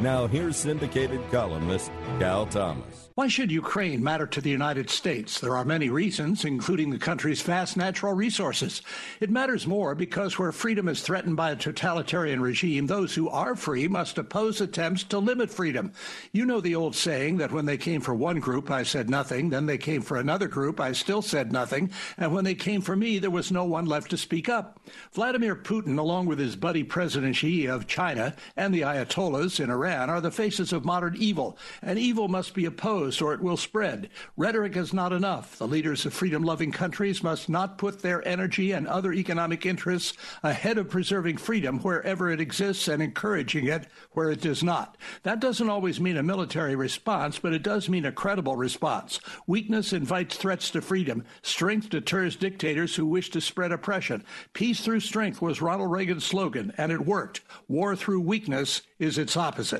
Now, here's syndicated columnist Cal Thomas. Why should Ukraine matter to the United States? There are many reasons, including the country's vast natural resources. It matters more because where freedom is threatened by a totalitarian regime, those who are free must oppose attempts to limit freedom. You know the old saying that when they came for one group, I said nothing, then they came for another group, I still said nothing, and when they came for me, there was no one left to speak up. Vladimir Putin, along with his buddy President Xi of China and the Ayatollahs in Iran, are the faces of modern evil, and evil must be opposed or it will spread. Rhetoric is not enough. The leaders of freedom loving countries must not put their energy and other economic interests ahead of preserving freedom wherever it exists and encouraging it where it does not. That doesn't always mean a military response, but it does mean a credible response. Weakness invites threats to freedom. Strength deters dictators who wish to spread oppression. Peace through strength was Ronald Reagan's slogan, and it worked. War through weakness is its opposite.